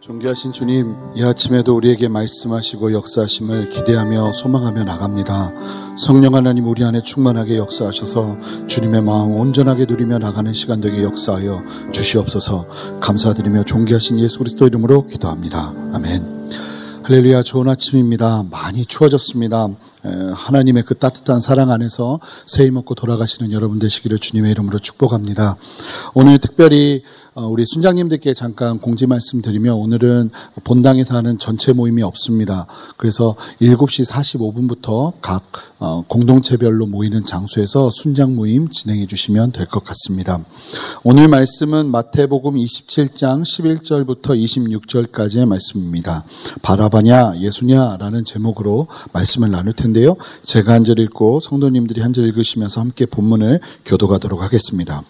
존귀하신 주님, 이 아침에도 우리에게 말씀하시고 역사하심을 기대하며 소망하며 나갑니다. 성령 하나님 우리 안에 충만하게 역사하셔서 주님의 마음 온전하게 누리며 나가는 시간 되게 역사하여 주시옵소서 감사드리며 존귀하신 예수 그리스도 이름으로 기도합니다. 아멘. 할렐루야 좋은 아침입니다. 많이 추워졌습니다. 하나님의 그 따뜻한 사랑 안에서 새해 먹고 돌아가시는 여러분 되시기를 주님의 이름으로 축복합니다. 오늘 특별히 어, 우리 순장님들께 잠깐 공지 말씀드리며 오늘은 본당에서 하는 전체 모임이 없습니다. 그래서 7시 45분부터 각 어, 공동체별로 모이는 장소에서 순장 모임 진행해 주시면 될 것 같습니다. 오늘 말씀은 마태복음 27장 11절부터 26절까지의 말씀입니다. 바라바냐 예수냐라는 제목으로 말씀을 나눌 텐데 요. 제가 한 절 읽고 성도님들이 한 절 읽으시면서 함께 본문을 교도하도록 하겠습니다.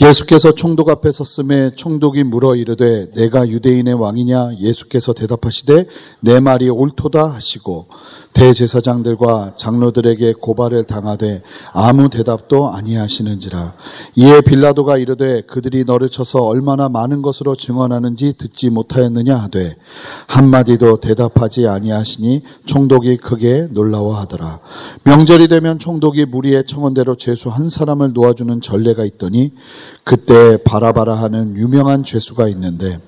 예수께서 총독 앞에 섰음에 총독이 물어 이르되 내가 유대인의 왕이냐 예수께서 대답하시되 내 말이 옳도다 하시고 대제사장들과 장로들에게 고발을 당하되 아무 대답도 아니하시는지라. 이에 빌라도가 이르되 그들이 너를 쳐서 얼마나 많은 것으로 증언하는지 듣지 못하였느냐 하되 한마디도 대답하지 아니하시니 총독이 크게 놀라워하더라. 명절이 되면 총독이 무리의 청원대로 죄수 한 사람을 놓아주는 전례가 있더니 그때 바라바라 하는 유명한 죄수가 있는데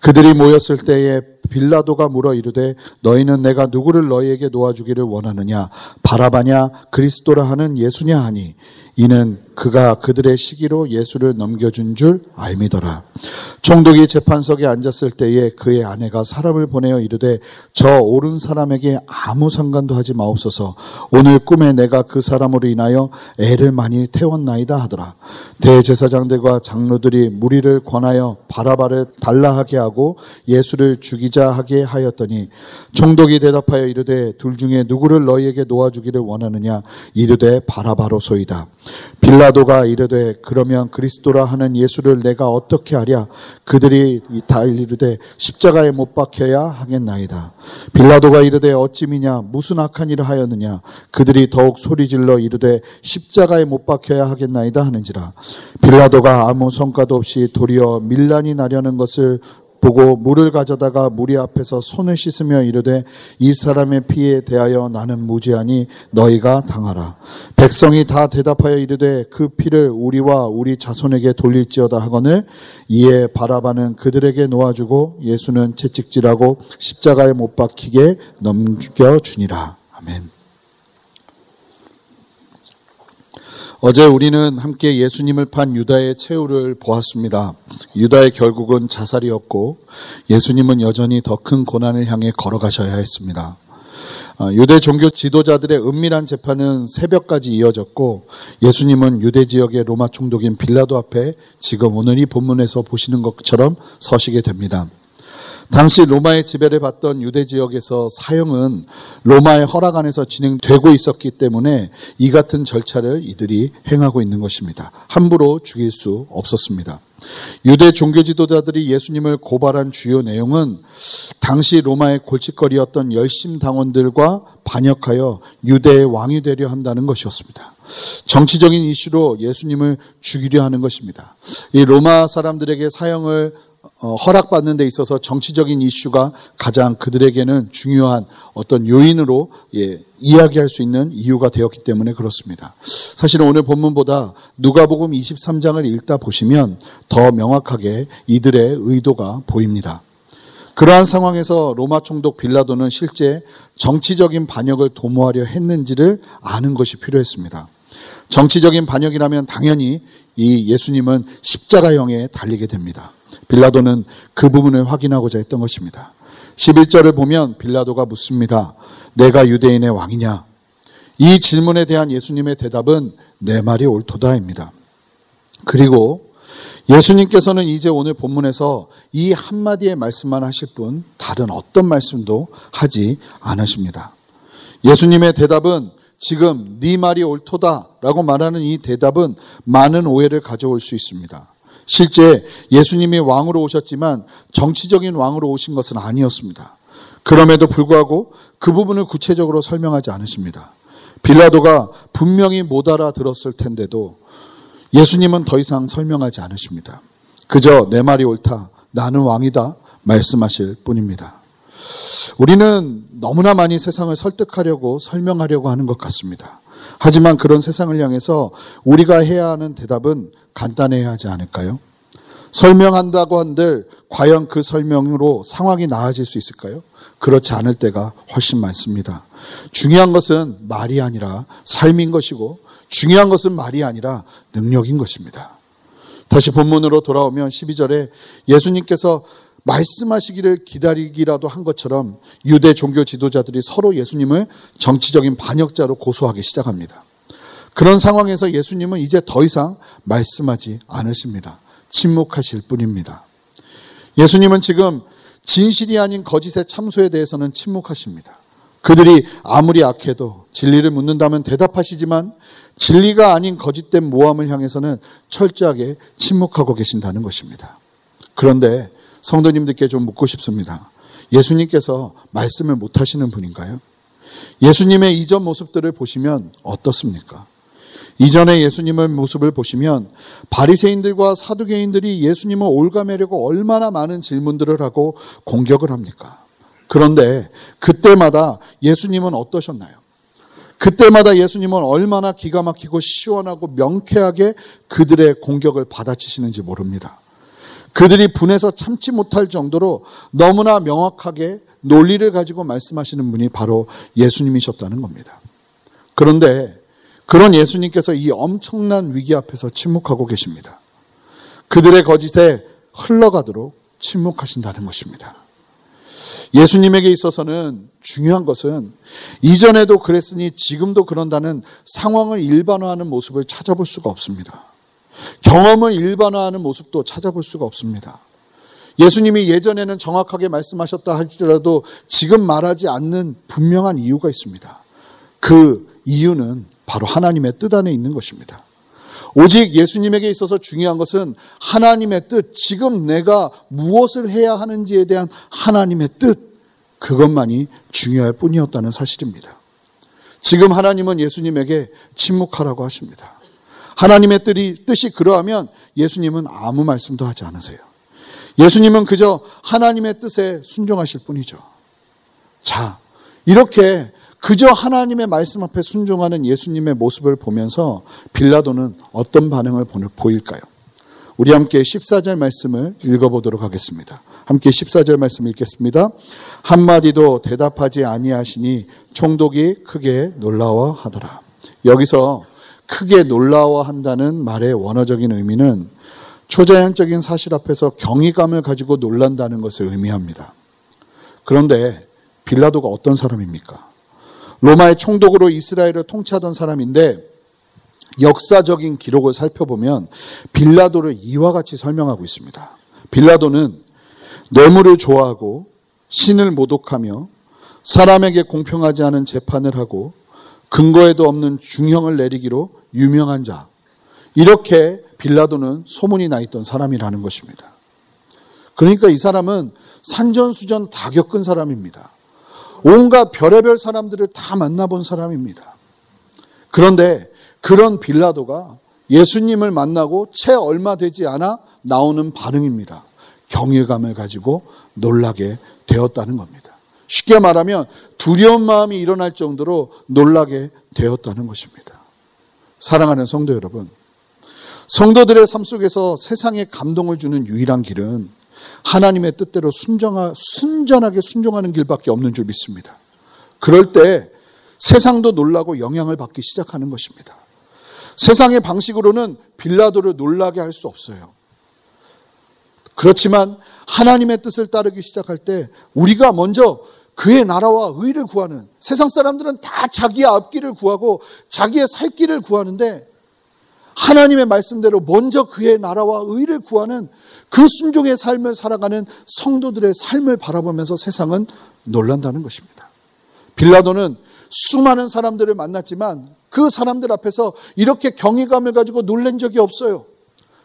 그들이 모였을 때에 빌라도가 물어 이르되 너희는 내가 누구를 너희에게 놓아주기를 원하느냐? 바라바냐? 그리스도라 하는 예수냐 하니? 이는 그가 그들의 시기로 예수를 넘겨준 줄 알미더라. 총독이 재판석에 앉았을 때에 그의 아내가 사람을 보내어 이르되 저 옳은 사람에게 아무 상관도 하지 마옵소서. 오늘 꿈에 내가 그 사람으로 인하여 애를 많이 태웠나이다 하더라. 대제사장들과 장로들이 무리를 권하여 바라바를 달라하게 하고 예수를 죽이자 하게 하였더니 총독이 대답하여 이르되 둘 중에 누구를 너희에게 놓아주기를 원하느냐 이르되 바라바로소이다. 빌라 도가 이르되 그러면 그리스도라 하는 예수를 내가 어떻게 하랴? 그들이 다 이르되 십자가에 못 박혀야 하겠나이다. 빌라도가 이르되 어찌 미냐? 무슨 악한 일을 하였느냐? 그들이 더욱 소리질러 이르되 십자가에 못 박혀야 하겠나이다 하는지라. 빌라도가 아무 성과도 없이 도리어 밀란이 나려는 것을 보고 물을 가져다가 무리 앞에서 손을 씻으며 이르되 이 사람의 피에 대하여 나는 무죄하니 너희가 당하라. 백성이 다 대답하여 이르되 그 피를 우리와 우리 자손에게 돌릴지어다 하거늘 이에 바라바는 그들에게 놓아주고 예수는 채찍질하고 십자가에 못 박히게 넘겨주니라. 아멘. 어제 우리는 함께 예수님을 판 유다의 최후를 보았습니다. 유다의 결국은 자살이었고 예수님은 여전히 더 큰 고난을 향해 걸어가셔야 했습니다. 어, 유대 종교 지도자들의 은밀한 재판은 새벽까지 이어졌고 예수님은 유대 지역의 로마 총독인 빌라도 앞에 지금 오늘 이 본문에서 보시는 것처럼 서시게 됩니다. 당시 로마의 지배를 받던 유대 지역에서 사형은 로마의 허락 안에서 진행되고 있었기 때문에 이 같은 절차를 이들이 행하고 있는 것입니다. 함부로 죽일 수 없었습니다. 유대 종교 지도자들이 예수님을 고발한 주요 내용은 당시 로마의 골칫거리였던 열심 당원들과 반역하여 유대의 왕이 되려 한다는 것이었습니다. 정치적인 이슈로 예수님을 죽이려 하는 것입니다. 이 로마 사람들에게 사형을 어, 허락받는 데 있어서 정치적인 이슈가 가장 그들에게는 중요한 어떤 요인으로 예, 이야기할 수 있는 이유가 되었기 때문에 그렇습니다. 사실은 오늘 본문보다 누가복음 23장을 읽다 보시면 더 명확하게 이들의 의도가 보입니다. 그러한 상황에서 로마 총독 빌라도는 실제 정치적인 반역을 도모하려 했는지를 아는 것이 필요했습니다. 정치적인 반역이라면 당연히 이 예수님은 십자가형에 달리게 됩니다. 빌라도는 그 부분을 확인하고자 했던 것입니다. 11절을 보면 빌라도가 묻습니다. 내가 유대인의 왕이냐? 이 질문에 대한 예수님의 대답은 내 말이 옳도다입니다. 그리고 예수님께서는 이제 오늘 본문에서 이 한마디의 말씀만 하실 뿐 다른 어떤 말씀도 하지 않으십니다. 예수님의 대답은 지금 네 말이 옳도다라고 말하는 이 대답은 많은 오해를 가져올 수 있습니다. 실제 예수님이 왕으로 오셨지만 정치적인 왕으로 오신 것은 아니었습니다. 그럼에도 불구하고 그 부분을 구체적으로 설명하지 않으십니다. 빌라도가 분명히 못 알아들었을 텐데도 예수님은 더 이상 설명하지 않으십니다. 그저 내 말이 옳다. 나는 왕이다 말씀하실 뿐입니다. 우리는 너무나 많이 세상을 설득하려고 설명하려고 하는 것 같습니다. 하지만 그런 세상을 향해서 우리가 해야 하는 대답은 간단해야 하지 않을까요? 설명한다고 한들 과연 그 설명으로 상황이 나아질 수 있을까요? 그렇지 않을 때가 훨씬 많습니다. 중요한 것은 말이 아니라 삶인 것이고 중요한 것은 말이 아니라 능력인 것입니다. 다시 본문으로 돌아오면 12절에 예수님께서 말씀하시기를 기다리기라도 한 것처럼 유대 종교 지도자들이 서로 예수님을 정치적인 반역자로 고소하기 시작합니다. 그런 상황에서 예수님은 이제 더 이상 말씀하지 않으십니다. 침묵하실 뿐입니다. 예수님은 지금 진실이 아닌 거짓의 참소에 대해서는 침묵하십니다. 그들이 아무리 악해도 진리를 묻는다면 대답하시지만 진리가 아닌 거짓된 모함을 향해서는 철저하게 침묵하고 계신다는 것입니다. 그런데 성도님들께 좀 묻고 싶습니다. 예수님께서 말씀을 못 하시는 분인가요? 예수님의 이전 모습들을 보시면 어떻습니까? 이전에 예수님의 모습을 보시면 바리새인들과 사두개인들이 예수님을 올가매려고 얼마나 많은 질문들을 하고 공격을 합니까? 그런데 그때마다 예수님은 어떠셨나요? 그때마다 예수님은 얼마나 기가 막히고 시원하고 명쾌하게 그들의 공격을 받아치시는지 모릅니다. 그들이 분해서 참지 못할 정도로 너무나 명확하게 논리를 가지고 말씀하시는 분이 바로 예수님이셨다는 겁니다. 그런데 그런 예수님께서 이 엄청난 위기 앞에서 침묵하고 계십니다. 그들의 거짓에 흘러가도록 침묵하신다는 것입니다. 예수님에게 있어서는 중요한 것은 이전에도 그랬으니 지금도 그런다는 상황을 일반화하는 모습을 찾아볼 수가 없습니다. 경험을 일반화하는 모습도 찾아볼 수가 없습니다. 예수님이 예전에는 정확하게 말씀하셨다 할지라도 지금 말하지 않는 분명한 이유가 있습니다. 그 이유는 바로 하나님의 뜻 안에 있는 것입니다. 오직 예수님에게 있어서 중요한 것은 하나님의 뜻, 지금 내가 무엇을 해야 하는지에 대한 하나님의 뜻, 그것만이 중요할 뿐이었다는 사실입니다. 지금 하나님은 예수님에게 침묵하라고 하십니다. 하나님의 뜻이, 뜻이 그러하면 예수님은 아무 말씀도 하지 않으세요. 예수님은 그저 하나님의 뜻에 순종하실 뿐이죠. 자, 이렇게 그저 하나님의 말씀 앞에 순종하는 예수님의 모습을 보면서 빌라도는 어떤 반응을 보일까요? 우리 함께 14절 말씀을 읽어보도록 하겠습니다. 함께 14절 말씀 읽겠습니다. 한마디도 대답하지 아니하시니 총독이 크게 놀라워하더라. 여기서 크게 놀라워한다는 말의 원어적인 의미는 초자연적인 사실 앞에서 경이감을 가지고 놀란다는 것을 의미합니다. 그런데 빌라도가 어떤 사람입니까? 로마의 총독으로 이스라엘을 통치하던 사람인데 역사적인 기록을 살펴보면 빌라도를 이와 같이 설명하고 있습니다. 빌라도는 뇌물을 좋아하고 신을 모독하며 사람에게 공평하지 않은 재판을 하고 근거에도 없는 중형을 내리기로 유명한 자. 이렇게 빌라도는 소문이 나 있던 사람이라는 것입니다. 그러니까 이 사람은 산전수전 다 겪은 사람입니다. 온갖 별의별 사람들을 다 만나본 사람입니다. 그런데 그런 빌라도가 예수님을 만나고 채 얼마 되지 않아 나오는 반응입니다. 경외감을 가지고 놀라게 되었다는 겁니다. 쉽게 말하면 두려운 마음이 일어날 정도로 놀라게 되었다는 것입니다. 사랑하는 성도 여러분, 성도들의 삶 속에서 세상에 감동을 주는 유일한 길은 하나님의 뜻대로 순정하, 순전하게 순종하는 길밖에 없는 줄 믿습니다. 그럴 때 세상도 놀라고 영향을 받기 시작하는 것입니다. 세상의 방식으로는 빌라도를 놀라게 할 수 없어요. 그렇지만 하나님의 뜻을 따르기 시작할 때 우리가 먼저 그의 나라와 의를 구하는 세상 사람들은 다 자기의 앞길을 구하고 자기의 살 길을 구하는데 하나님의 말씀대로 먼저 그의 나라와 의를 구하는 그 순종의 삶을 살아가는 성도들의 삶을 바라보면서 세상은 놀란다는 것입니다. 빌라도는 수많은 사람들을 만났지만 그 사람들 앞에서 이렇게 경외감을 가지고 놀란 적이 없어요.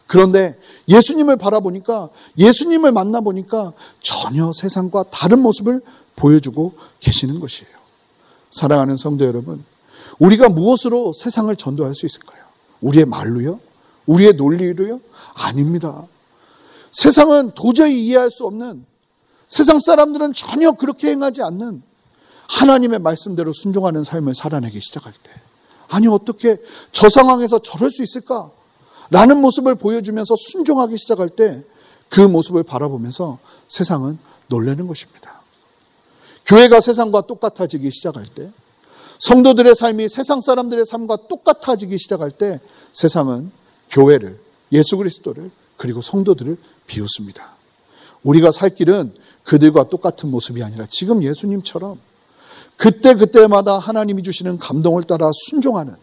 그런데 예수님을 바라보니까 예수님을 만나보니까 전혀 세상과 다른 모습을 보여주고 계시는 것이에요. 사랑하는 성도 여러분, 우리가 무엇으로 세상을 전도할 수 있을까요? 우리의 말로요? 우리의 논리로요? 아닙니다. 세상은 도저히 이해할 수 없는 세상 사람들은 전혀 그렇게 행하지 않는 하나님의 말씀대로 순종하는 삶을 살아내기 시작할 때 아니 어떻게 저 상황에서 저럴 수 있을까? 라는 모습을 보여주면서 순종하기 시작할 때 그 모습을 바라보면서 세상은 놀라는 것입니다. 교회가 세상과 똑같아지기 시작할 때 성도들의 삶이 세상 사람들의 삶과 똑같아지기 시작할 때 세상은 교회를 예수 그리스도를 그리고 성도들을 비웃습니다. 우리가 살 길은 그들과 똑같은 모습이 아니라 지금 예수님처럼 그때그때마다 하나님이 주시는 감동을 따라 순종하는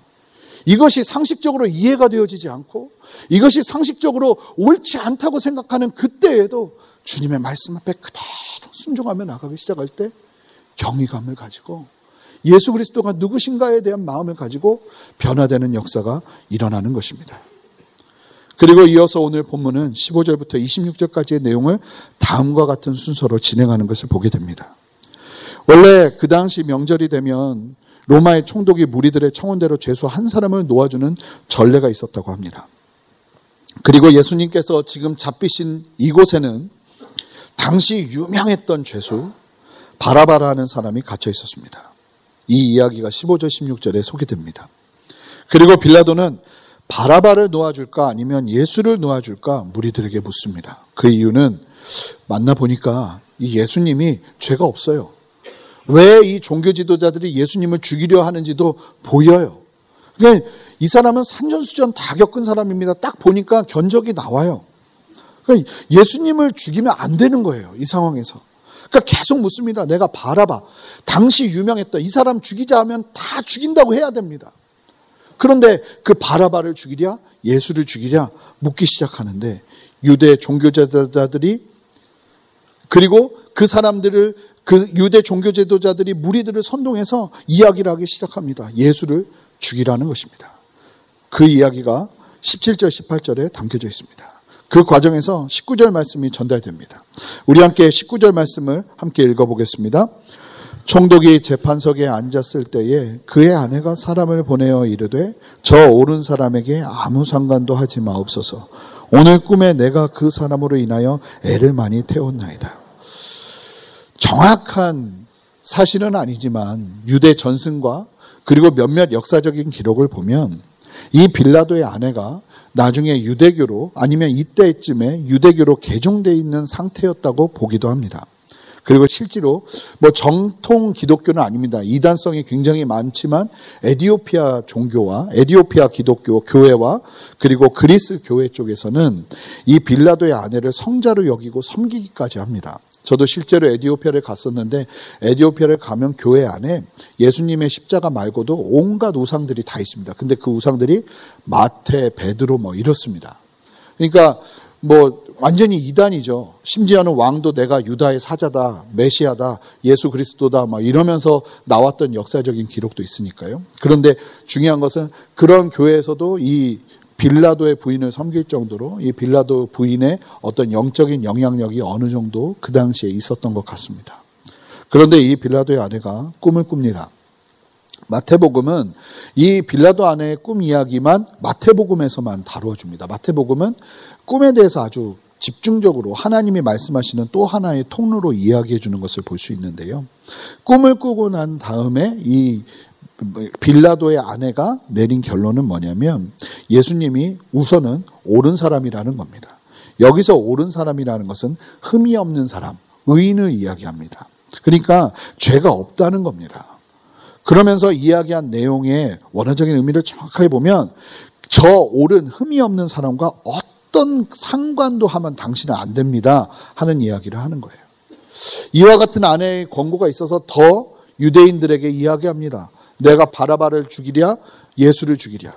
이것이 상식적으로 이해가 되어지지 않고 이것이 상식적으로 옳지 않다고 생각하는 그때에도 주님의 말씀 앞에 그대로 순종하며 나가기 시작할 때 경외감을 가지고 예수 그리스도가 누구신가에 대한 마음을 가지고 변화되는 역사가 일어나는 것입니다. 그리고 이어서 오늘 본문은 15절부터 26절까지의 내용을 다음과 같은 순서로 진행하는 것을 보게 됩니다. 원래 그 당시 명절이 되면 로마의 총독이 무리들의 청원대로 죄수 한 사람을 놓아주는 전례가 있었다고 합니다. 그리고 예수님께서 지금 잡히신 이곳에는 당시 유명했던 죄수 바라바라하는 사람이 갇혀 있었습니다. 이 이야기가 15절 16절에 소개됩니다. 그리고 빌라도는 바라바를 놓아줄까 아니면 예수를 놓아줄까 무리들에게 묻습니다. 그 이유는 만나 보니까 이 예수님이 죄가 없어요. 왜 이 종교 지도자들이 예수님을 죽이려 하는지도 보여요. 그러니까 이 사람은 산전수전 다 겪은 사람입니다. 딱 보니까 견적이 나와요. 그러니까 예수님을 죽이면 안 되는 거예요. 이 상황에서. 그러니까 계속 묻습니다. 내가 바라봐. 당시 유명했던 이 사람 죽이자 하면 다 죽인다고 해야 됩니다. 그런데 그 바라바를 죽이랴 예수를 죽이랴 묻기 시작하는데 유대 종교제도자들이 그리고 그 사람들을 그 유대 종교제도자들이 무리들을 선동해서 이야기를 하기 시작합니다. 예수를 죽이라는 것입니다. 그 이야기가 17절, 18절에 담겨져 있습니다. 그 과정에서 19절 말씀이 전달됩니다. 우리 함께 19절 말씀을 함께 읽어보겠습니다. 총독이 재판석에 앉았을 때에 그의 아내가 사람을 보내어 이르되 저 옳은 사람에게 아무 상관도 하지 마옵소서. 오늘 꿈에 내가 그 사람으로 인하여 애를 많이 태웠나이다. 정확한 사실은 아니지만 유대 전승과 그리고 몇몇 역사적인 기록을 보면 이 빌라도의 아내가 나중에 유대교로 아니면 이때쯤에 유대교로 개종되어 있는 상태였다고 보기도 합니다. 그리고 실제로 뭐 정통 기독교는 아닙니다. 이단성이 굉장히 많지만 에디오피아 종교와 에디오피아 기독교 교회와 그리고 그리스 교회 쪽에서는 이 빌라도의 아내를 성자로 여기고 섬기기까지 합니다. 저도 실제로 에디오피아를 갔었는데 에디오피아를 가면 교회 안에 예수님의 십자가 말고도 온갖 우상들이 다 있습니다. 근데 그 우상들이 마태, 베드로 뭐 이렇습니다. 그러니까 뭐 완전히 이단이죠. 심지어는 왕도 내가 유다의 사자다, 메시아다, 예수 그리스도다, 막 이러면서 나왔던 역사적인 기록도 있으니까요. 그런데 중요한 것은 그런 교회에서도 이 빌라도의 부인을 섬길 정도로 이 빌라도 부인의 어떤 영적인 영향력이 어느 정도 그 당시에 있었던 것 같습니다. 그런데 이 빌라도의 아내가 꿈을 꿉니다. 마태복음은 이 빌라도 아내의 꿈 이야기만 마태복음에서만 다루어줍니다. 마태복음은 꿈에 대해서 아주 집중적으로 하나님이 말씀하시는 또 하나의 통로로 이야기해 주는 것을 볼 수 있는데요. 꿈을 꾸고 난 다음에 이 빌라도의 아내가 내린 결론은 뭐냐면 예수님이 우선은 옳은 사람이라는 겁니다. 여기서 옳은 사람이라는 것은 흠이 없는 사람, 의인을 이야기합니다. 그러니까 죄가 없다는 겁니다. 그러면서 이야기한 내용의 원어적인 의미를 정확하게 보면 저 옳은 흠이 없는 사람과 어떤 상관도 하면 당신은 안 됩니다 하는 이야기를 하는 거예요. 이와 같은 아내의 권고가 있어서 더 유대인들에게 이야기합니다. 내가 바라바를 죽이랴 예수를 죽이랴.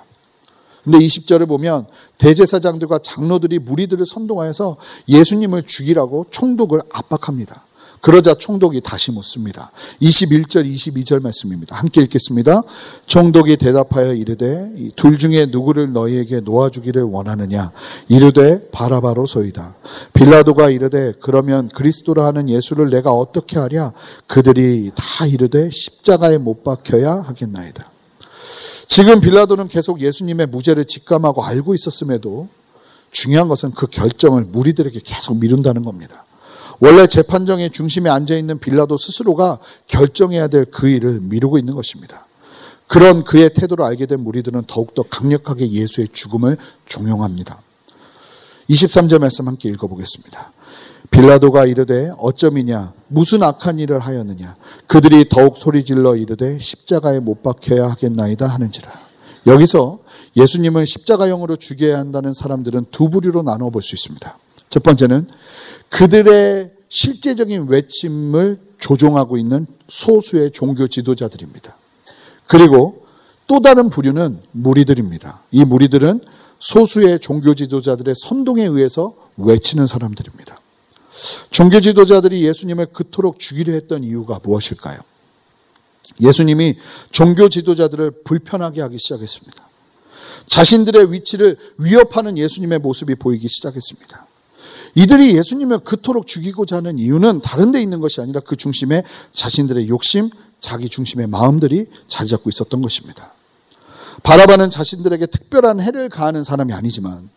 근데 20절을 보면 대제사장들과 장로들이 무리들을 선동하여서 예수님을 죽이라고 총독을 압박합니다. 그러자 총독이 다시 묻습니다. 21절, 22절 말씀입니다. 함께 읽겠습니다. 총독이 대답하여 이르되 둘 중에 누구를 너희에게 놓아주기를 원하느냐? 이르되 바라바로 소이다. 빌라도가 이르되 그러면 그리스도라 하는 예수를 내가 어떻게 하랴? 그들이 다 이르되 십자가에 못 박혀야 하겠나이다. 지금 빌라도는 계속 예수님의 무죄를 직감하고 알고 있었음에도 중요한 것은 그 결정을 무리들에게 계속 미룬다는 겁니다. 원래 재판정의 중심에 앉아 있는 빌라도 스스로가 결정해야 될 그 일을 미루고 있는 것입니다. 그런 그의 태도를 알게 된 무리들은 더욱더 강력하게 예수의 죽음을 종용합니다. 23절 말씀 함께 읽어보겠습니다. 빌라도가 이르되 어쩌이냐 무슨 악한 일을 하였느냐 그들이 더욱 소리질러 이르되 십자가에 못 박혀야 하겠나이다 하는지라 여기서 예수님을 십자가형으로 죽여야 한다는 사람들은 두 부류로 나눠 볼 수 있습니다. 첫 번째는 그들의 실제적인 외침을 조종하고 있는 소수의 종교 지도자들입니다. 그리고 또 다른 부류는 무리들입니다. 이 무리들은 소수의 종교 지도자들의 선동에 의해서 외치는 사람들입니다. 종교 지도자들이 예수님을 그토록 죽이려 했던 이유가 무엇일까요? 예수님이 종교 지도자들을 불편하게 하기 시작했습니다. 자신들의 위치를 위협하는 예수님의 모습이 보이기 시작했습니다. 이들이 예수님을 그토록 죽이고자 하는 이유는 다른 데 있는 것이 아니라 그 중심에 자신들의 욕심, 자기 중심의 마음들이 자리 잡고 있었던 것입니다. 바라바는 자신들에게 특별한 해를 가하는 사람이 아니지만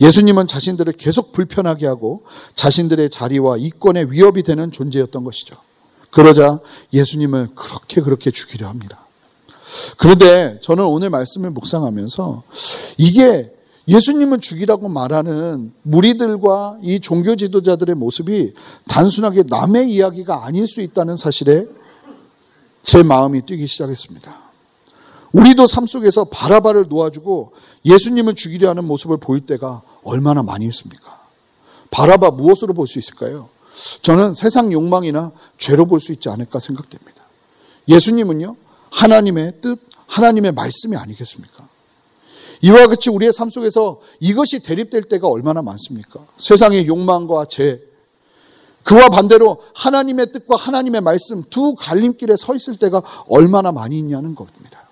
예수님은 자신들을 계속 불편하게 하고 자신들의 자리와 이권에 위협이 되는 존재였던 것이죠. 그러자 예수님을 그렇게 그렇게 죽이려 합니다. 그런데 저는 오늘 말씀을 묵상하면서 이게 예수님을 죽이라고 말하는 무리들과 이 종교 지도자들의 모습이 단순하게 남의 이야기가 아닐 수 있다는 사실에 제 마음이 뛰기 시작했습니다. 우리도 삶 속에서 바라바를 놓아주고 예수님을 죽이려 하는 모습을 보일 때가 얼마나 많이 있습니까? 바라바 무엇으로 볼 수 있을까요? 저는 세상 욕망이나 죄로 볼 수 있지 않을까 생각됩니다. 예수님은요, 하나님의 뜻, 하나님의 말씀이 아니겠습니까? 이와 같이 우리의 삶 속에서 이것이 대립될 때가 얼마나 많습니까? 세상의 욕망과 죄, 그와 반대로 하나님의 뜻과 하나님의 말씀 두 갈림길에 서 있을 때가 얼마나 많이 있냐는 겁니다.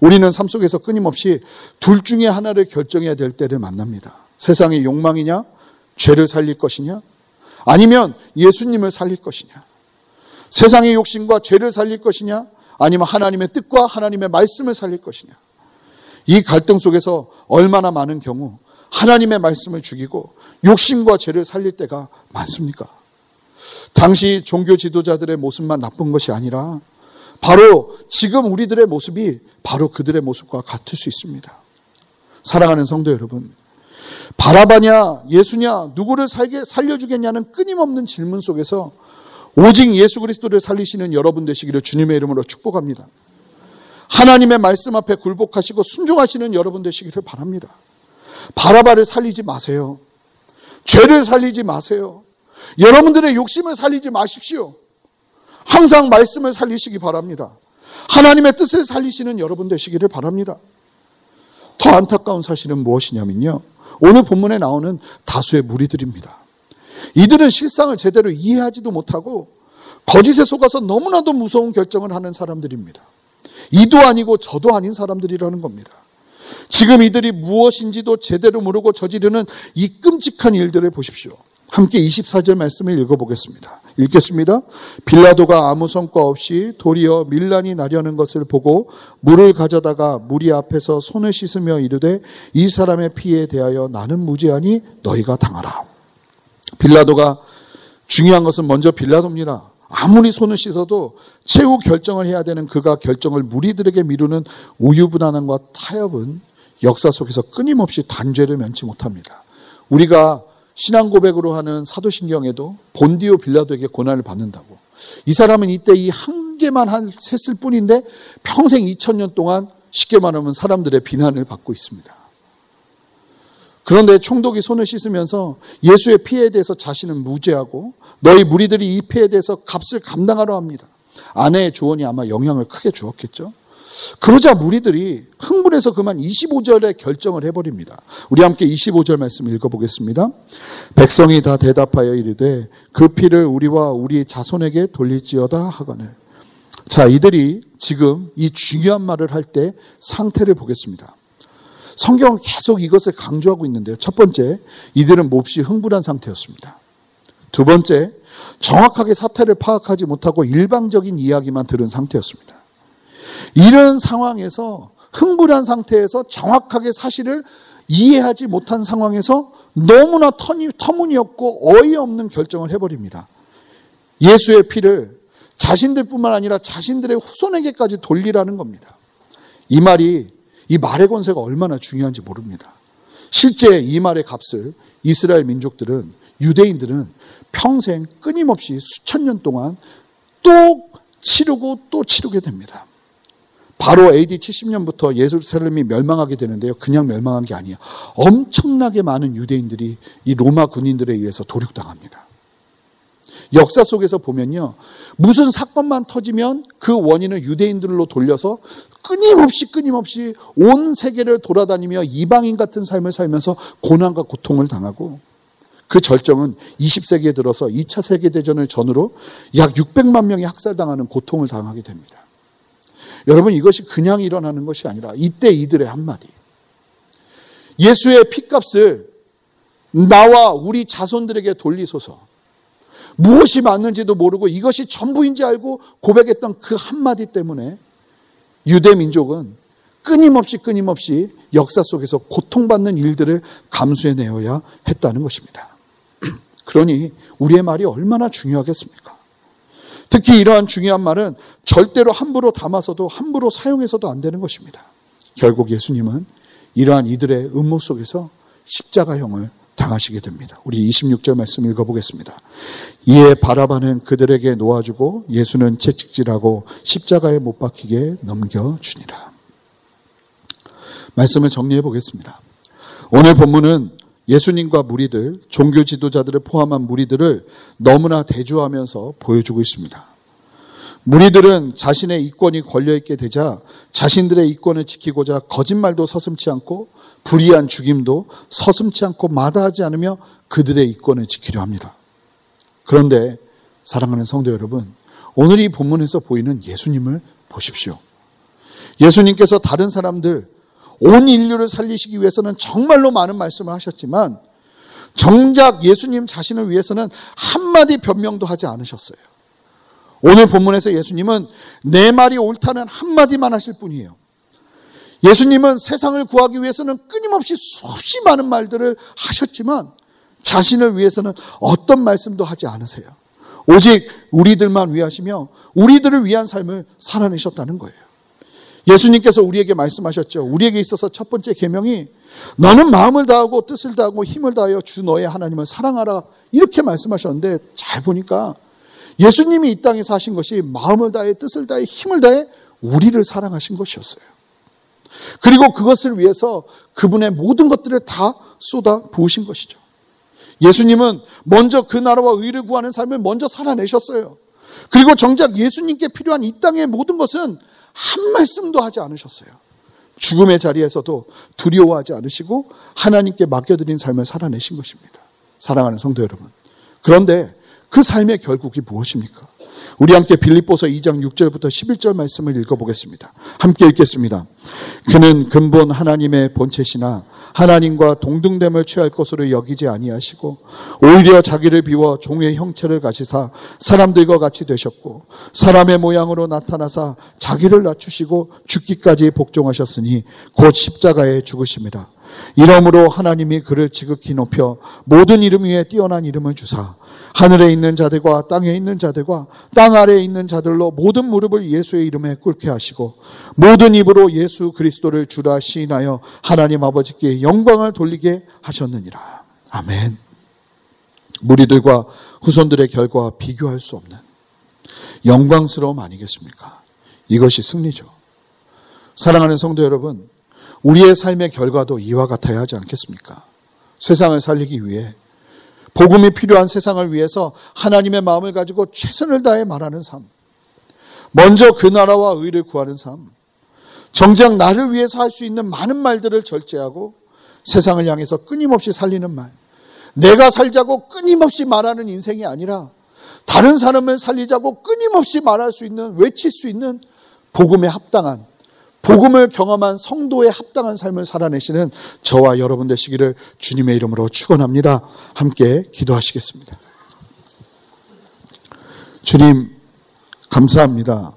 우리는 삶 속에서 끊임없이 둘 중에 하나를 결정해야 될 때를 만납니다. 세상의 욕망이냐, 죄를 살릴 것이냐, 아니면 예수님을 살릴 것이냐. 세상의 욕심과 죄를 살릴 것이냐, 아니면 하나님의 뜻과 하나님의 말씀을 살릴 것이냐. 이 갈등 속에서 얼마나 많은 경우 하나님의 말씀을 죽이고 욕심과 죄를 살릴 때가 많습니까? 당시 종교 지도자들의 모습만 나쁜 것이 아니라 바로 지금 우리들의 모습이 바로 그들의 모습과 같을 수 있습니다. 사랑하는 성도 여러분, 바라바냐, 예수냐, 누구를 살게, 살려주겠냐는 끊임없는 질문 속에서 오직 예수 그리스도를 살리시는 여러분 되시기를 주님의 이름으로 축복합니다. 하나님의 말씀 앞에 굴복하시고 순종하시는 여러분 되시기를 바랍니다. 바라바를 살리지 마세요. 죄를 살리지 마세요. 여러분들의 욕심을 살리지 마십시오. 항상 말씀을 살리시기 바랍니다. 하나님의 뜻을 살리시는 여러분 되시기를 바랍니다. 더 안타까운 사실은 무엇이냐면요. 오늘 본문에 나오는 다수의 무리들입니다. 이들은 실상을 제대로 이해하지도 못하고 거짓에 속아서 너무나도 무서운 결정을 하는 사람들입니다. 이도 아니고 저도 아닌 사람들이라는 겁니다. 지금 이들이 무엇인지도 제대로 모르고 저지르는 이 끔찍한 일들을 보십시오. 함께 24절 말씀을 읽어보겠습니다. 읽겠습니다. 빌라도가 아무 성과 없이 도리어 밀란이 나려는 것을 보고 물을 가져다가 무리 앞에서 손을 씻으며 이르되 이 사람의 피에 대하여 나는 무죄하니 너희가 당하라. 빌라도가 중요한 것은 먼저 빌라도입니다. 아무리 손을 씻어도 최후 결정을 해야 되는 그가 결정을 무리들에게 미루는 우유부단함과 타협은 역사 속에서 끊임없이 단죄를 면치 못합니다. 우리가 신앙 고백으로 하는 사도신경에도 본디오 빌라도에게 고난을 받는다고. 이 사람은 이때 이 한 개만 한 셌을 뿐인데 평생 2000년 동안 쉽게 말하면 사람들의 비난을 받고 있습니다. 그런데 총독이 손을 씻으면서 예수의 피해에 대해서 자신은 무죄하고 너희 무리들이 이 피해에 대해서 값을 감당하려 합니다. 아내의 조언이 아마 영향을 크게 주었겠죠. 그러자 무리들이 흥분해서 그만 25절에 결정을 해버립니다. 우리 함께 25절 말씀 읽어보겠습니다. 백성이 다 대답하여 이르되 그 피를 우리와 우리 자손에게 돌릴지어다 하거늘. 자, 이들이 지금 이 중요한 말을 할 때 상태를 보겠습니다. 성경은 계속 이것을 강조하고 있는데요. 첫 번째, 이들은 몹시 흥분한 상태였습니다. 두 번째, 정확하게 사태를 파악하지 못하고 일방적인 이야기만 들은 상태였습니다. 이런 상황에서 흥분한 상태에서 정확하게 사실을 이해하지 못한 상황에서 너무나 터니, 터무니없고 어이없는 결정을 해버립니다. 예수의 피를 자신들뿐만 아니라 자신들의 후손에게까지 돌리라는 겁니다. 이 말이 이 말의 권세가 얼마나 중요한지 모릅니다. 실제 이 말의 값을 이스라엘 민족들은 유대인들은 평생 끊임없이 수천 년 동안 또 치르고 또 치르게 됩니다. 바로 AD 70년부터 예루살렘이 멸망하게 되는데요. 그냥 멸망한 게 아니에요. 엄청나게 많은 유대인들이 이 로마 군인들에 의해서 도륙당합니다. 역사 속에서 보면요. 무슨 사건만 터지면 그 원인을 유대인들로 돌려서 끊임없이 끊임없이 온 세계를 돌아다니며 이방인 같은 삶을 살면서 고난과 고통을 당하고 그 절정은 20세기에 들어서 2차 세계대전을 전후로 약 600만 명이 학살당하는 고통을 당하게 됩니다. 여러분 이것이 그냥 일어나는 것이 아니라 이때 이들의 한마디. 예수의 피값을 나와 우리 자손들에게 돌리소서. 무엇이 맞는지도 모르고 이것이 전부인지 알고 고백했던 그 한마디 때문에 유대 민족은 끊임없이 끊임없이 역사 속에서 고통받는 일들을 감수해내어야 했다는 것입니다. 그러니 우리의 말이 얼마나 중요하겠습니까? 특히 이러한 중요한 말은 절대로 함부로 담아서도 함부로 사용해서도 안 되는 것입니다. 결국 예수님은 이러한 이들의 음모 속에서 십자가형을 당하시게 됩니다. 우리 26절 말씀 읽어보겠습니다. 이에 바라바는 그들에게 놓아주고 예수는 채찍질하고 십자가에 못 박히게 넘겨주니라. 말씀을 정리해 보겠습니다. 오늘 본문은 예수님과 무리들, 종교 지도자들을 포함한 무리들을 너무나 대조하면서 보여주고 있습니다. 무리들은 자신의 이권이 걸려있게 되자 자신들의 이권을 지키고자 거짓말도 서슴치 않고 불의한 죽임도 서슴치 않고 마다하지 않으며 그들의 이권을 지키려 합니다. 그런데 사랑하는 성도 여러분, 오늘 이 본문에서 보이는 예수님을 보십시오. 예수님께서 다른 사람들, 온 인류를 살리시기 위해서는 정말로 많은 말씀을 하셨지만 정작 예수님 자신을 위해서는 한마디 변명도 하지 않으셨어요. 오늘 본문에서 예수님은 내 말이 옳다는 한마디만 하실 뿐이에요. 예수님은 세상을 구하기 위해서는 끊임없이 수없이 많은 말들을 하셨지만 자신을 위해서는 어떤 말씀도 하지 않으세요. 오직 우리들만 위하시며 우리들을 위한 삶을 살아내셨다는 거예요. 예수님께서 우리에게 말씀하셨죠. 우리에게 있어서 첫 번째 계명이 너는 마음을 다하고 뜻을 다하고 힘을 다하여 주 너의 하나님을 사랑하라 이렇게 말씀하셨는데 잘 보니까 예수님이 이 땅에 사신 것이 마음을 다해 뜻을 다해 힘을 다해 우리를 사랑하신 것이었어요. 그리고 그것을 위해서 그분의 모든 것들을 다 쏟아 부으신 것이죠. 예수님은 먼저 그 나라와 의를 구하는 삶을 먼저 살아내셨어요. 그리고 정작 예수님께 필요한 이 땅의 모든 것은 한 말씀도 하지 않으셨어요. 죽음의 자리에서도 두려워하지 않으시고 하나님께 맡겨드린 삶을 살아내신 것입니다. 사랑하는 성도 여러분. 그런데 그 삶의 결국이 무엇입니까? 우리 함께 빌립보서 2장 6절부터 11절 말씀을 읽어보겠습니다. 함께 읽겠습니다. 그는 근본 하나님의 본체시나 하나님과 동등됨을 취할 것으로 여기지 아니하시고 오히려 자기를 비워 종의 형체를 가지사 사람들과 같이 되셨고 사람의 모양으로 나타나사 자기를 낮추시고 죽기까지 복종하셨으니 곧 십자가에 죽으심이라. 이러므로 하나님이 그를 지극히 높여 모든 이름 위에 뛰어난 이름을 주사 하늘에 있는 자들과 땅에 있는 자들과 땅 아래에 있는 자들로 모든 무릎을 예수의 이름에 꿇게 하시고 모든 입으로 예수 그리스도를 주라 시인하여 하나님 아버지께 영광을 돌리게 하셨느니라. 아멘. 무리들과 후손들의 결과와 비교할 수 없는 영광스러움 아니겠습니까? 이것이 승리죠. 사랑하는 성도 여러분, 우리의 삶의 결과도 이와 같아야 하지 않겠습니까? 세상을 살리기 위해 복음이 필요한 세상을 위해서 하나님의 마음을 가지고 최선을 다해 말하는 삶. 먼저 그 나라와 의를 구하는 삶. 정작 나를 위해서 할 수 있는 많은 말들을 절제하고 세상을 향해서 끊임없이 살리는 말. 내가 살자고 끊임없이 말하는 인생이 아니라 다른 사람을 살리자고 끊임없이 말할 수 있는, 외칠 수 있는 복음에 합당한 복음을 경험한 성도의 합당한 삶을 살아내시는 저와 여러분 되시기를 주님의 이름으로 축원합니다. 함께 기도하시겠습니다. 주님 감사합니다.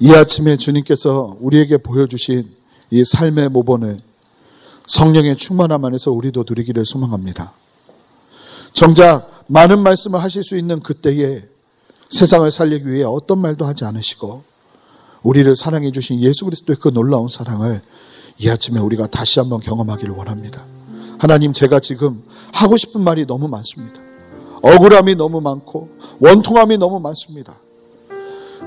이 아침에 주님께서 우리에게 보여주신 이 삶의 모본을 성령의 충만함 안에서 우리도 누리기를 소망합니다. 정작 많은 말씀을 하실 수 있는 그때에 세상을 살리기 위해 어떤 말도 하지 않으시고 우리를 사랑해 주신 예수 그리스도의 그 놀라운 사랑을 이 아침에 우리가 다시 한번 경험하기를 원합니다. 하나님 제가 지금 하고 싶은 말이 너무 많습니다. 억울함이 너무 많고 원통함이 너무 많습니다.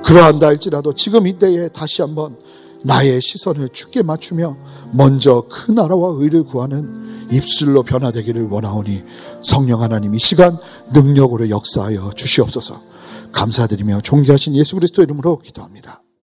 그러한다 할지라도 지금 이때에 다시 한번 나의 시선을 죽게 맞추며 먼저 그 나라와 의를 구하는 입술로 변화되기를 원하오니 성령 하나님 이 시간 능력으로 역사하여 주시옵소서 감사드리며 존귀하신 예수 그리스도 이름으로 기도합니다.